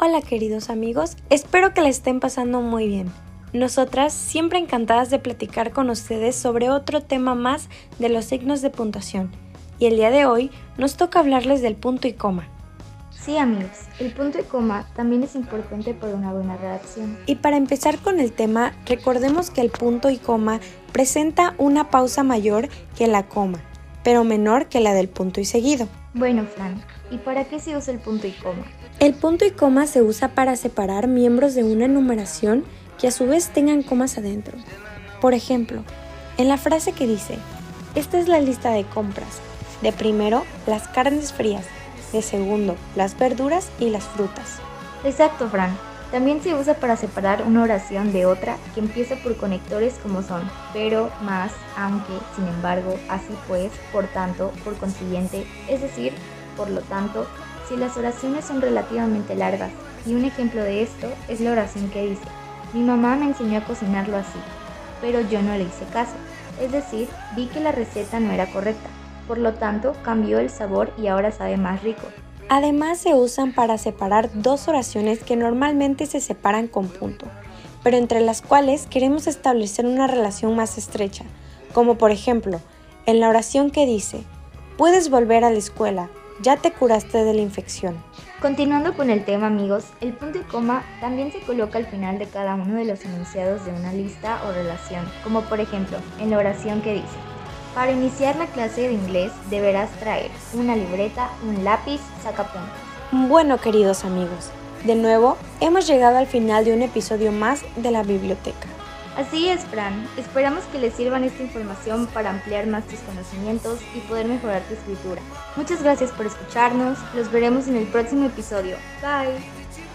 Hola queridos amigos, espero que la estén pasando muy bien. Nosotras siempre encantadas de platicar con ustedes sobre otro tema más de los signos de puntuación. Y el día de hoy nos toca hablarles del punto y coma. Sí amigos, el punto y coma también es importante para una buena redacción. Y para empezar con el tema, recordemos que el punto y coma presenta una pausa mayor que la coma, pero menor que la del punto y seguido. Bueno Fran, ¿y para qué se usa el punto y coma? El punto y coma se usa para separar miembros de una enumeración que a su vez tengan comas adentro. Por ejemplo, en la frase que dice, esta es la lista de compras. De primero, las carnes frías. De segundo, las verduras y las frutas. Exacto, Fran. También se usa para separar una oración de otra que empieza por conectores como son pero, más, aunque, sin embargo, así pues, por tanto, por consiguiente, es decir, por lo tanto, si las oraciones son relativamente largas, y un ejemplo de esto es la oración que dice, mi mamá me enseñó a cocinarlo así, pero yo no le hice caso, es decir, vi que la receta no era correcta, por lo tanto cambió el sabor y ahora sabe más rico. Además se usan para separar dos oraciones que normalmente se separan con punto, pero entre las cuales queremos establecer una relación más estrecha, como por ejemplo, en la oración que dice, puedes volver a la escuela, ya te curaste de la infección. Continuando con el tema amigos, el punto y coma también se coloca al final de cada uno de los enunciados de una lista o relación, como por ejemplo en la oración que dice, para iniciar la clase de inglés deberás traer una libreta, un lápiz, sacapuntas. Bueno queridos amigos, de nuevo hemos llegado al final de un episodio más de la biblioteca. Así es, Fran. Esperamos que les sirvan esta información para ampliar más tus conocimientos y poder mejorar tu escritura. Muchas gracias por escucharnos. Los veremos en el próximo episodio. Bye.